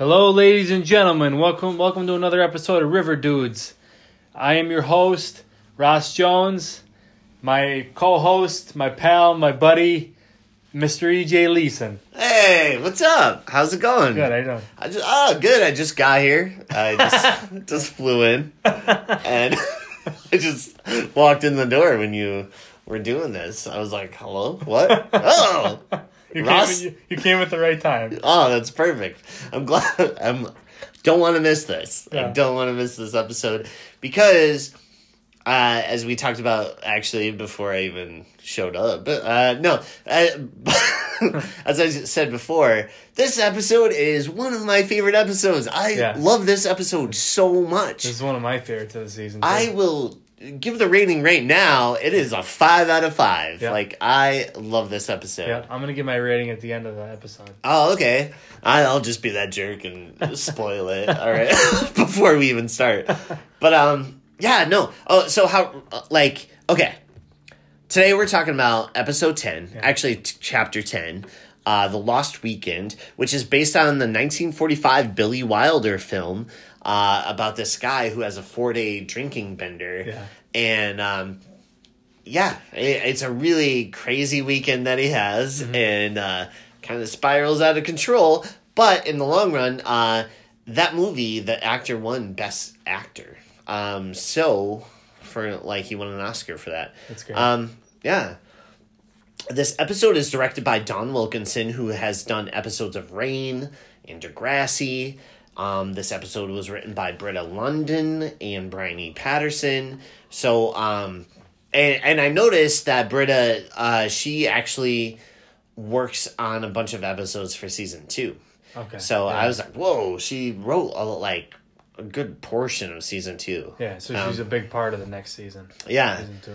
Hello, ladies and gentlemen. Welcome, welcome to another episode of River Dudes. I am your host, Ross Jones. My co-host, my pal, my buddy, Mr. EJ Leeson. Hey, what's up? How's it going? Good, I know. I just oh good. I just got here. I just just flew in, and I just walked in the door when you were doing this. I was like, "Hello, what? Oh, You Ross? came, you, you came at the right time. oh, that's perfect. I'm glad. I'm don't want to miss this. I don't want to miss this episode because, uh, as we talked about actually before I even showed up, but uh, no, uh, as I said before, this episode is one of my favorite episodes. I Yeah. love this episode so much. This is one of my favorites of the season. too. I will give the rating right now. It is a five out of five. Yeah. Like I love this episode. yeah, I'm gonna give my rating at the end of the episode. Oh, okay. I'll just be that jerk and spoil it. All right, before we even start. But um, yeah, no. Oh, so how? Like, okay. Today we're talking about episode ten, actually t- chapter ten, uh, the Lost Weekend, which is based on the 1945 Billy Wilder film uh, about this guy who has a four day drinking bender, Yeah. and um, yeah, it, it's a really crazy weekend that he has, and uh, kind of spirals out of control. But in the long run, uh, that movie, the actor won Best Actor. Um, so for like he won an Oscar for that. That's great. Um, yeah. This episode is directed by Dawn Wilkinson, who has done episodes of Reign and Degrassi. Um, this episode was written by Britta Lundin and Brian E. Paterson. So, um, and, and I noticed that Britta, uh, she actually works on a bunch of episodes for season two. Okay. So yeah. I was like, whoa, she wrote a, like a good portion of season two. Yeah, so Um, she's a big part of the next season. Yeah. Season two.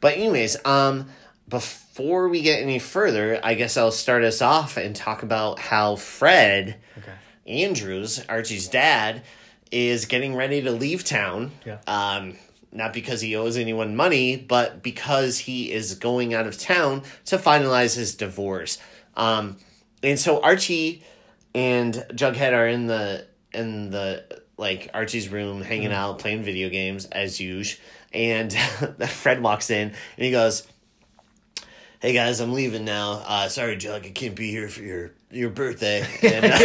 But anyways, um before we get any further, I guess I'll start us off and talk about how Fred Okay. Andrews, Archie's dad, is getting ready to leave town. Yeah. Um not because he owes anyone money, but because he is going out of town to finalize his divorce. Um and so Archie and Jughead are in the in the like Archie's room hanging out playing video games as usual and Fred walks in and he goes Hey guys, I'm leaving now. Uh, sorry, Jug, I can't be here for your your birthday. And, uh,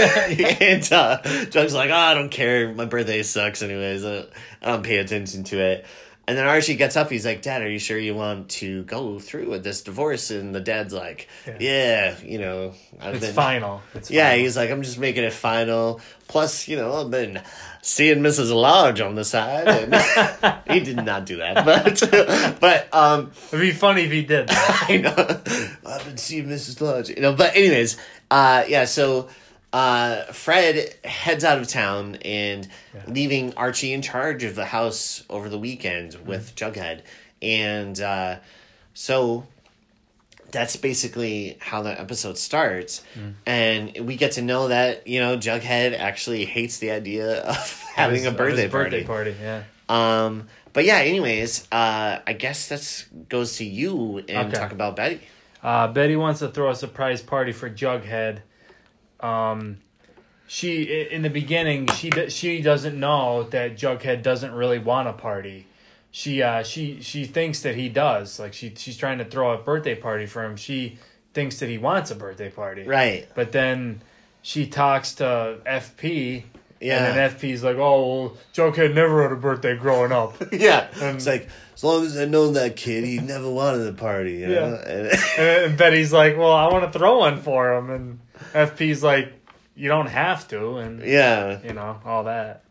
and uh, Jug's like, oh, I don't care. My birthday sucks, anyways. I don't pay attention to it. And then Archie gets up. He's like, Dad, are you sure you want to go through with this divorce? And the dad's like, Yeah. Yeah, you know, I've It's been final. It's yeah, final. he's like, I'm just making it final. Plus, you know, I've been seeing Mrs. Lodge on the side, and he did not do that, but but um, It'd be funny if he did. I know I've been seeing Mrs. Lodge, you know. But anyways, uh, yeah. So uh, Fred heads out of town and leaving Archie in charge of the house over the weekend with Jughead, and uh, so that's basically how the episode starts and we get to know that you know jughead actually hates the idea of having His- a birthday party birthday party. Yeah. um but yeah anyways uh i guess that's goes to you and Okay. talk about betty Uh, Betty wants to throw a surprise party for Jughead. Um, she in the beginning she she doesn't know that Jughead doesn't really want a party. She uh she she thinks that he does. Like she she's trying to throw a birthday party for him. She thinks that he wants a birthday party. right But then she talks to FP. Yeah. And then FP's like, "Oh, well, Jughead never had a birthday growing up." yeah And- it's like as long as i know that kid he never wanted a party you know And- And Betty's like, "Well, I want to throw one for him," and FP's like, "You don't have to," and yeah you know all that.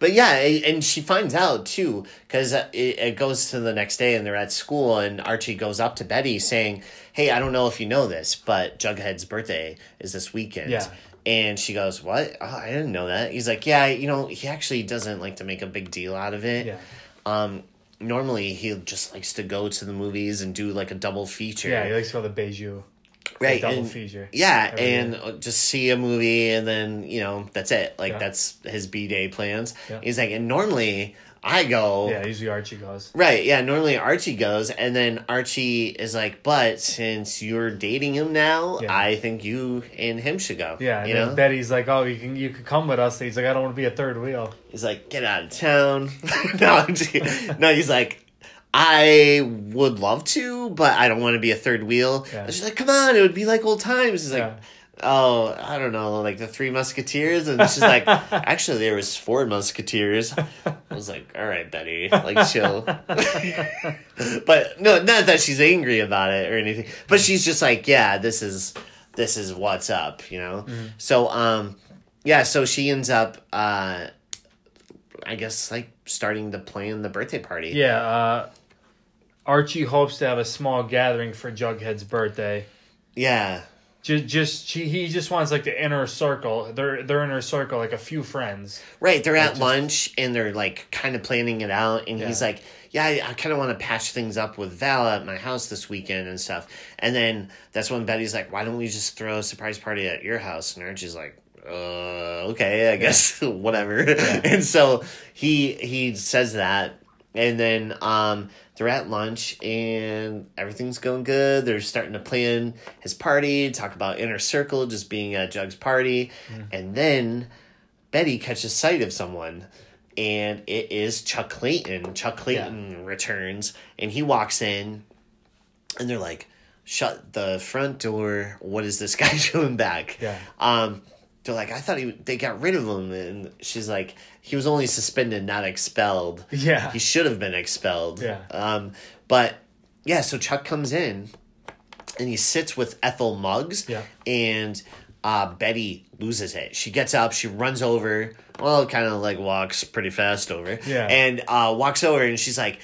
But yeah, and she finds out too because it, goes to the next day and they're at school and Archie goes up to Betty saying, "Hey, I don't know if you know this, but Jughead's birthday is this weekend." Yeah. And she goes, "What? Oh, I didn't know that." He's like, "Yeah, you know, he actually doesn't like to make a big deal out of it. Yeah, Um, normally he just likes to go to the movies and do like a double feature. yeah. He likes to go to the Bijou. Right? double and- feature. Yeah, and day. uh, just see a movie and then you know that's it. Like Yeah. that's his b day plans. Yeah. He's like, and normally I go. Yeah, usually Archie goes. Right, yeah, normally Archie goes, and then Archie is like, but since you're dating him now, Yeah. I think you and him should go. Yeah, you know? Betty's like, "Oh, you can you could come with us." He's like, "I don't want to be a third wheel." He's like, get out of town. no, no, he's like, I would love to, but I don't want to be a third wheel. Yeah. She's like, come on, it would be like old times. He's like, Yeah. oh, I don't know, like the Three Musketeers. And she's like, actually, there was four Musketeers. I was like, all right, Betty, like chill. but no, not that she's angry about it or anything. But she's just like, yeah, this is this is what's up, you know. So um, yeah, so she ends up uh, I guess like starting to plan the birthday party. Yeah, uh, Archie hopes to have a small gathering for Jughead's birthday. yeah, Just, just she, he just wants like the inner circle. They're they're inner circle, like a few friends. right. They're at just- lunch and they're like kind of planning it out, and he's like, "Yeah, I, I kind of want to patch things up with Val at my house this weekend and stuff." And then that's when Betty's like, "Why don't we just throw a surprise party at your house?" And Archie's like, "Uh, okay, I guess whatever." And so he he says that, and then um, they're at lunch and everything's going good. They're starting to plan his party, talk about inner circle just being at Jug's party, and then Betty catches sight of someone. And it is Chuck Clayton. Chuck Clayton returns and he walks in and they're like, shut the front door. What is this guy doing back? Yeah. Um, they're like, I thought he they got rid of him, and she's like, he was only suspended, not expelled. Yeah, He should have been expelled. Yeah. Um, but yeah, so Chuck comes in, and he sits with Ethel Muggs. Yeah. And uh, Betty loses it. She gets up, she runs over. Well, kind of like walks pretty fast over. Yeah. And uh, walks over, and she's like,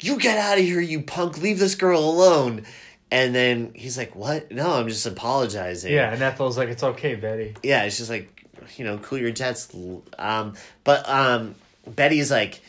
"You get out of here, you punk! Leave this girl alone." And then he's like, "What? No, I'm just apologizing." yeah. And Ethel's like, "It's okay, Betty." yeah, it's just like, you know, cool your jets. Um, but um, Betty's like,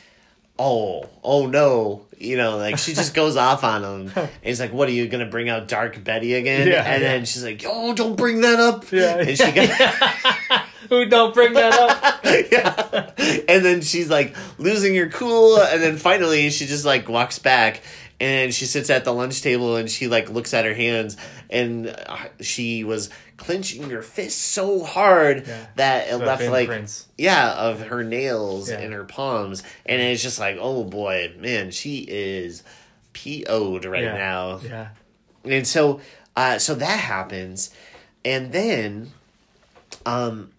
oh, oh no, you know, like she just goes off on him. And he's like, what are you gonna bring out Dark Betty again? Yeah, and yeah. then she's like, oh, don't bring that up. Yeah. and she goes, Who don't bring that up? yeah, and then she's like losing her cool, and then finally she just like walks back. And she sits at the lunch table and she like looks at her hands and uh, she was clenching her fist so hard Yeah. that it The left like fingerprints. yeah of her nails Yeah. and her palms and it's just like oh boy man she is PO'd right yeah. now Yeah, and so uh so that happens and then um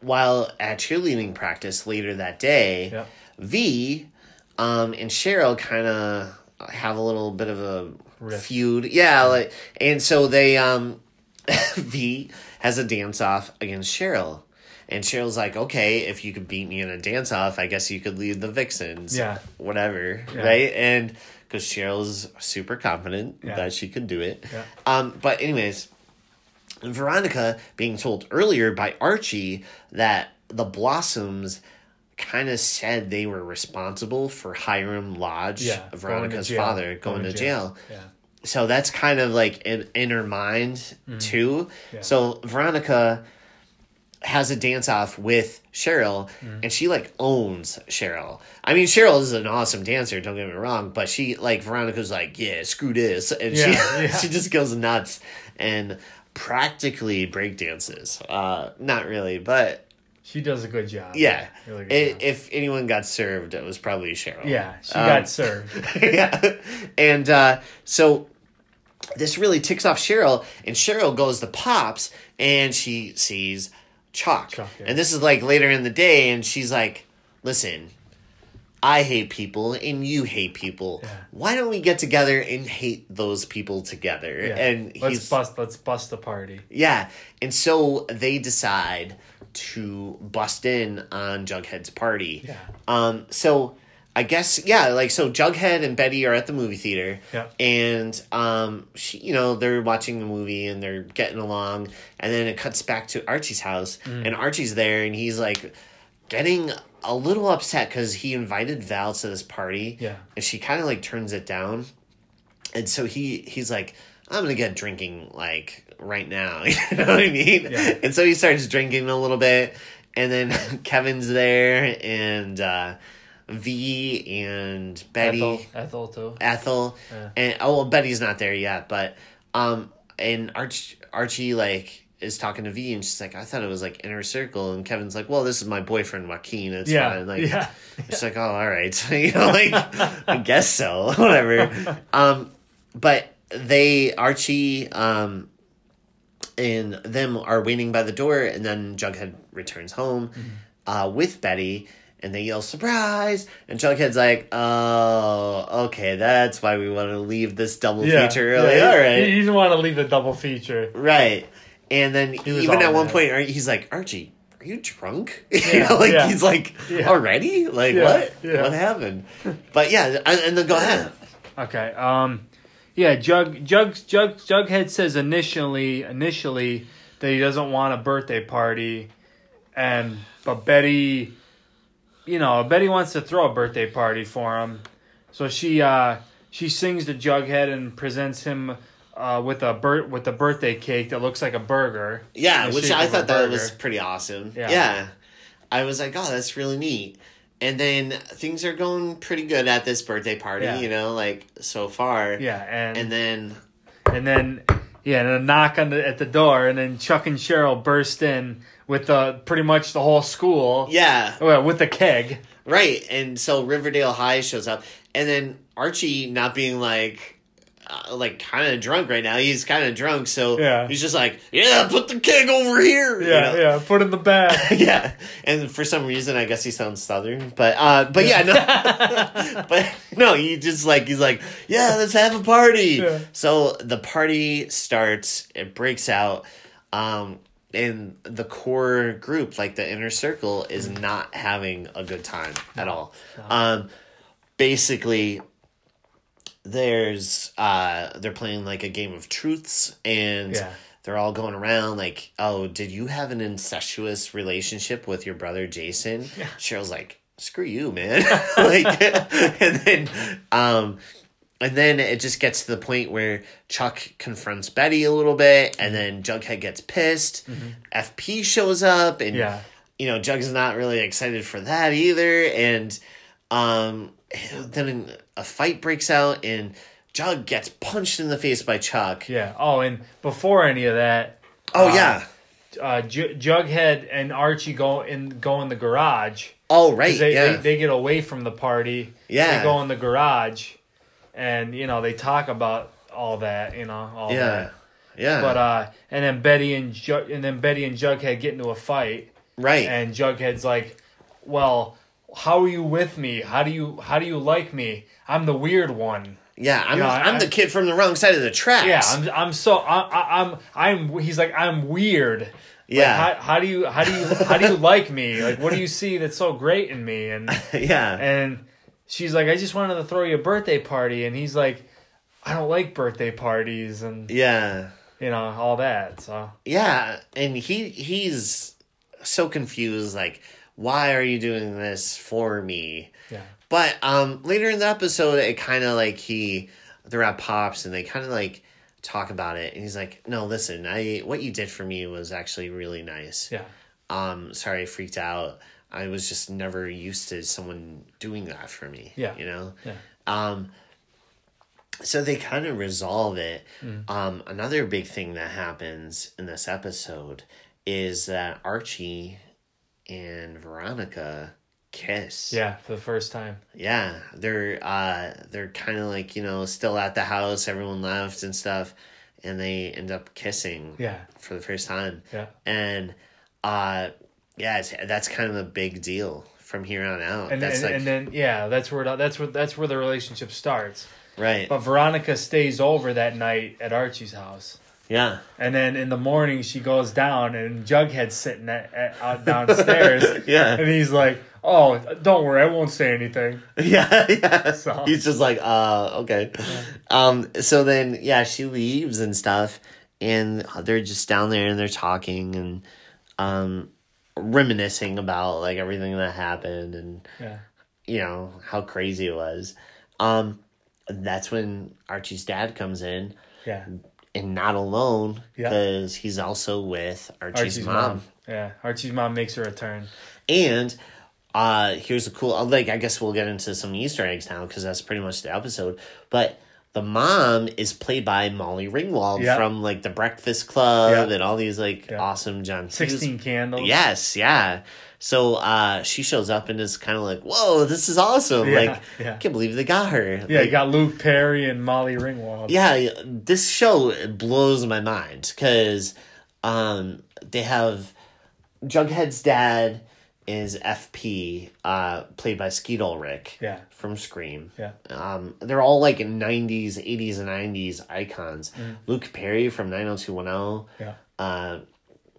while at cheerleading practice later that day V um and Cheryl kind of have a little bit of a Rift. feud yeah like and so they um V has a dance off against Cheryl. And Cheryl's like, okay, if you could beat me in a dance off, I guess you could lead the Vixens. Yeah. Whatever. Yeah. Right? And because Cheryl's super confident Yeah. that she could do it. Yeah. Um, but, anyways, Veronica being told earlier by Archie that the Blossoms kind of said they were responsible for Hiram Lodge, yeah. Veronica's jail. father, going, to jail Yeah, so that's kind of like in, in her mind too. Mm-hmm. Yeah. So Veronica has a dance off with Cheryl, Mm-hmm. and she like owns Cheryl. I mean, Cheryl is an awesome dancer. Don't get me wrong, but she like Veronica's like, yeah, screw this, and Yeah, she she just goes nuts and practically break dances. Uh, not really, but she does a good job. yeah. really good I job. if anyone got served, it was probably Cheryl. yeah, she Um, got served. yeah. And uh, so this really ticks off Cheryl, and Cheryl goes to Pops, and she sees Chalk. Chalk, yeah. And this is like later in the day, and she's like, listen, I hate people, and you hate people. Why don't we get together and hate those people together? Yeah. And let's he's bust. Let's bust the party. yeah. And so they decide to bust in on Jughead's party. Yeah. Um, so I guess yeah, like so Jughead and Betty are at the movie theater. Yeah. And um she you know, they're watching the movie and they're getting along and then it cuts back to Archie's house Mm. and Archie's there and he's like getting a little upset cuz he invited Val to this party. Yeah. And she kind of like turns it down. And so he he's like I'm going to get drinking like right now. You know what I mean? Yeah. And so he starts drinking a little bit and then Kevin's there and uh V and Betty. Ethel, Ethel too. Ethel, Yeah. and oh well, Betty's not there yet, but um, and Arch Archie like is talking to V, and she's like, I thought it was like inner circle, and Kevin's like, well, this is my boyfriend Joaquin. It's Yeah, fine. Like, yeah. She's like, oh, all right, you know, like I guess so, whatever. Um, but they Archie um and them are waiting by the door, and then Jughead returns home uh, with Betty, and they yell surprise, and Jughead's like, "Oh, okay, that's why we want to leave this double Yeah, feature early. yeah, All he- didn't want to leave the double feature. right." And then was even at one mad. point, he's like, "Archie." Are you drunk? you know, like yeah. he's like Yeah. already, like Yeah, what? yeah. What happened? But yeah, and, and then go ahead. Okay. Um, yeah. Jug Jug Jug Jughead says initially initially that he doesn't want a birthday party, and but Betty, you know, Betty wants to throw a birthday party for him, so she uh she sings to Jughead and presents him. Uh, with a bir- with a birthday cake that looks like a burger. Yeah, which I thought that burger. was pretty awesome. Yeah. Yeah. I was like, oh, that's really neat. And then things are going pretty good at this birthday party, Yeah. you know, like so far. yeah, and And then, and then yeah, and a knock on the at the door, and then Chuck and Cheryl burst in with the pretty much the whole school. yeah, Well, with the keg. right. And so Riverdale High shows up. And then Archie not being like, uh, like kind of drunk right now. He's kind of drunk, so Yeah. he's just like, "Yeah, put the keg over here." you Yeah, know? yeah. Put in the bag. yeah, and for some reason, I guess he sounds southern, but uh, but yeah, no, but no, he just like he's like, yeah, let's have a party. Yeah. So the party starts, it breaks out, um, and the core group, like the inner circle, is not having a good time at all. Um, basically, there's uh, they're playing like a game of truths, and Yeah. they're all going around like, "Oh, did you have an incestuous relationship with your brother Jason?" Cheryl's like, "Screw you, man!" like, and then, um, and then it just gets to the point where Chuck confronts Betty a little bit, and then Jughead gets pissed. FP shows up, and Yeah. you know, Jug's not really excited for that either, and um, then a fight breaks out, and Jug gets punched in the face by Chuck. Yeah. Oh, and before any of that, Oh Uh, yeah. uh, J- Jughead and Archie go in go in the garage. Oh right. They, yeah. they they get away from the party. Yeah. They go in the garage, and you know they talk about all that. You know all yeah. that. Yeah. But uh, and then Betty and Jug and then Betty and Jughead get into a fight. right. and Jughead's like, "Well, how are you with me? How do you how do you like me? I'm the weird one." yeah. I'm you know, I'm I- the kid from the wrong side of the tracks. Yeah, I'm I'm so I, I, I'm I'm he's like I'm weird. Like, Yeah. how, how do you how do you how do you like me? Like what do you see that's so great in me? And yeah. and she's like, I just wanted to throw you a birthday party, and he's like, I don't like birthday parties, and yeah. you know all that. So Yeah. And he he's so confused. Like, why are you doing this for me? yeah, But um later in the episode it kind of like he they're at Pops and they kind of like talk about it and he's like, "No, listen. I what you did for me was actually really nice. yeah, Um sorry I freaked out. I was just never used to someone doing that for me, Yeah. you know? yeah, Um so they kind of resolve it. Mm. Um another big thing that happens in this episode is that Archie and Veronica kiss. yeah. For the first time. Yeah, they're uh they're kind of like, you know, still at the house, everyone left and stuff, and they end up kissing Yeah, for the first time. yeah. And uh yeah, it's, that's kind of a big deal from here on out. And that's and, like and then yeah, that's where it- that's where that's where the relationship starts. right. But Veronica stays over that night at Archie's house. Yeah. And then in the morning, she goes down, and Jughead's sitting at, at, out downstairs. Yeah. And he's like, "Oh, don't worry, I won't say anything." Yeah, yeah. So- He's just like, uh, okay. Um, so then, yeah, she leaves and stuff, and they're just down there and they're talking and um, reminiscing about like everything that happened and Yeah, you know how crazy it was. Um, that's when Archie's dad comes in, yeah. And not alone Yeah. because he's also with Archie's, Archie's mom. mom. Yeah, Archie's mom makes a return. and uh, here's a cool. Like, I guess we'll get into some Easter eggs now because that's pretty much the episode. But the mom is played by Molly Ringwald Yeah. from like the Breakfast Club Yeah. and all these like Yeah. awesome John Hughes Sixteen candles. Yes, yeah. So uh she shows up and is kind of like, "Whoa, this is awesome!" Yeah, like, yeah. I can't believe they got her. Yeah, Like, you got Luke Perry and Molly Ringwald. yeah. This show blows my mind because um they have Jughead's dad is FP, uh, played by Skeet Ulrich Yeah. from Scream. Yeah. Um, they're all like '90s, '80s, and '90s icons. Mm. Luke Perry from 90210 Yeah. uh,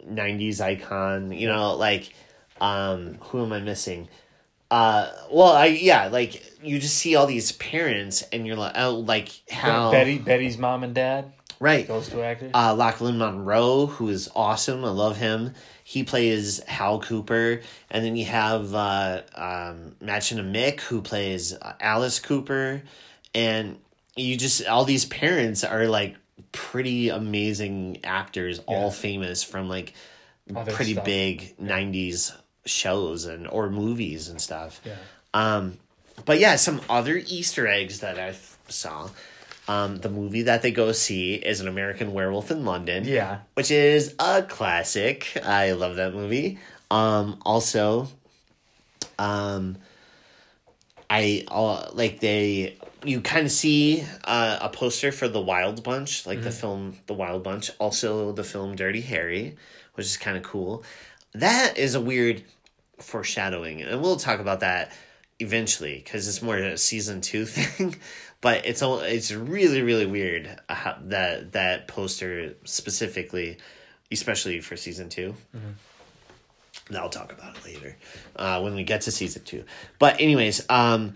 90s icon you know like um who am i missing? Uh well i yeah like you just see all these parents and you're like oh like how Betty Betty's mom and dad. right. Those two actors. uh Lochlyn Munro who is awesome. I love him. He plays hal cooper. And then you have uh um Mädchen Amick who plays uh, alice cooper. And you just all these parents are like pretty amazing actors all famous from like pretty stuff. big 90s shows and or movies and stuff. Yeah. um but yeah some other easter eggs that I saw. Um the movie that they go see is an american werewolf in london Yeah. which is a classic. I love that movie. Um also um i uh, like they you kind of see uh, a poster for the wild bunch like the film the wild bunch. Also the film dirty harry which is kind of cool. That is a weird foreshadowing and we'll talk about that eventually because it's more a season two thing but it's all it's really really weird how, that that poster specifically especially for season 2 and I'll talk about it later uh, when we get to season two. But anyways, um,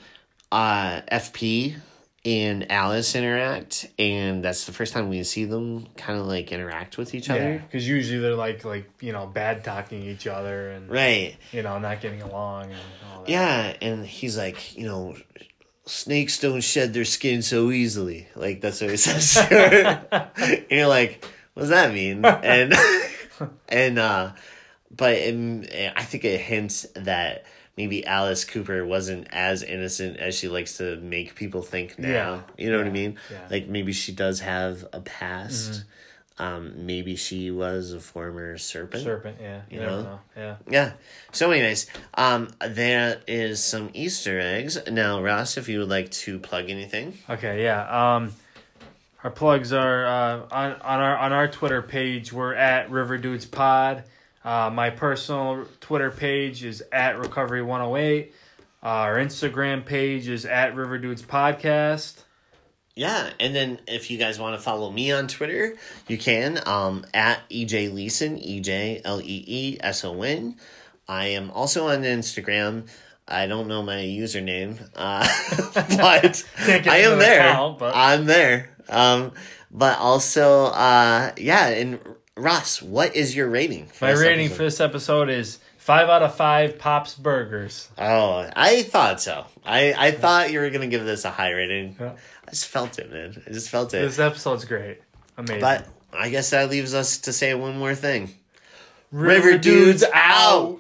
uh, FP and Alice interact, and that's the first time we see them kind of like interact with each other. Because usually they're like like you know bad talking each other and Right. you know not getting along and all that. Yeah, and he's like, you know, snakes don't shed their skin so easily. Like that's what he says. to her. and you're like, what does that mean? And and uh, but it, I think it hints that maybe Alice Cooper wasn't as innocent as she likes to make people think now. Yeah. You know what I mean? Yeah. Mm-hmm. Like maybe she does have a past. Um, maybe she was a former serpent. Serpent. Yeah. You, You know? know. Yeah. Yeah. So, anyways, um, there is some Easter eggs. Now, Ross, if you would like to plug anything. Okay, yeah. Um, our plugs are uh, on on our on our Twitter page. We're at River Dudes Pod. Uh, my personal Twitter page is at Recovery One Hundred Eight. Uh, our Instagram page is at River Dudes Podcast. Yeah, and then if you guys want to follow me on Twitter, you can um, at EJ Leeson, E J L E E S O N. I am also on Instagram. I don't know my username, uh, but I am there. account, but- I'm there. Um, but also, uh, yeah, and Ross, what is your rating? For My rating episode? for this episode is five out of five Pops Burgers. Oh, I thought so. I, I thought you were gonna give this a high rating. Yeah. I just felt it, man. I just felt it. This episode's great, amazing. But I guess that leaves us to say one more thing. River Dudes out.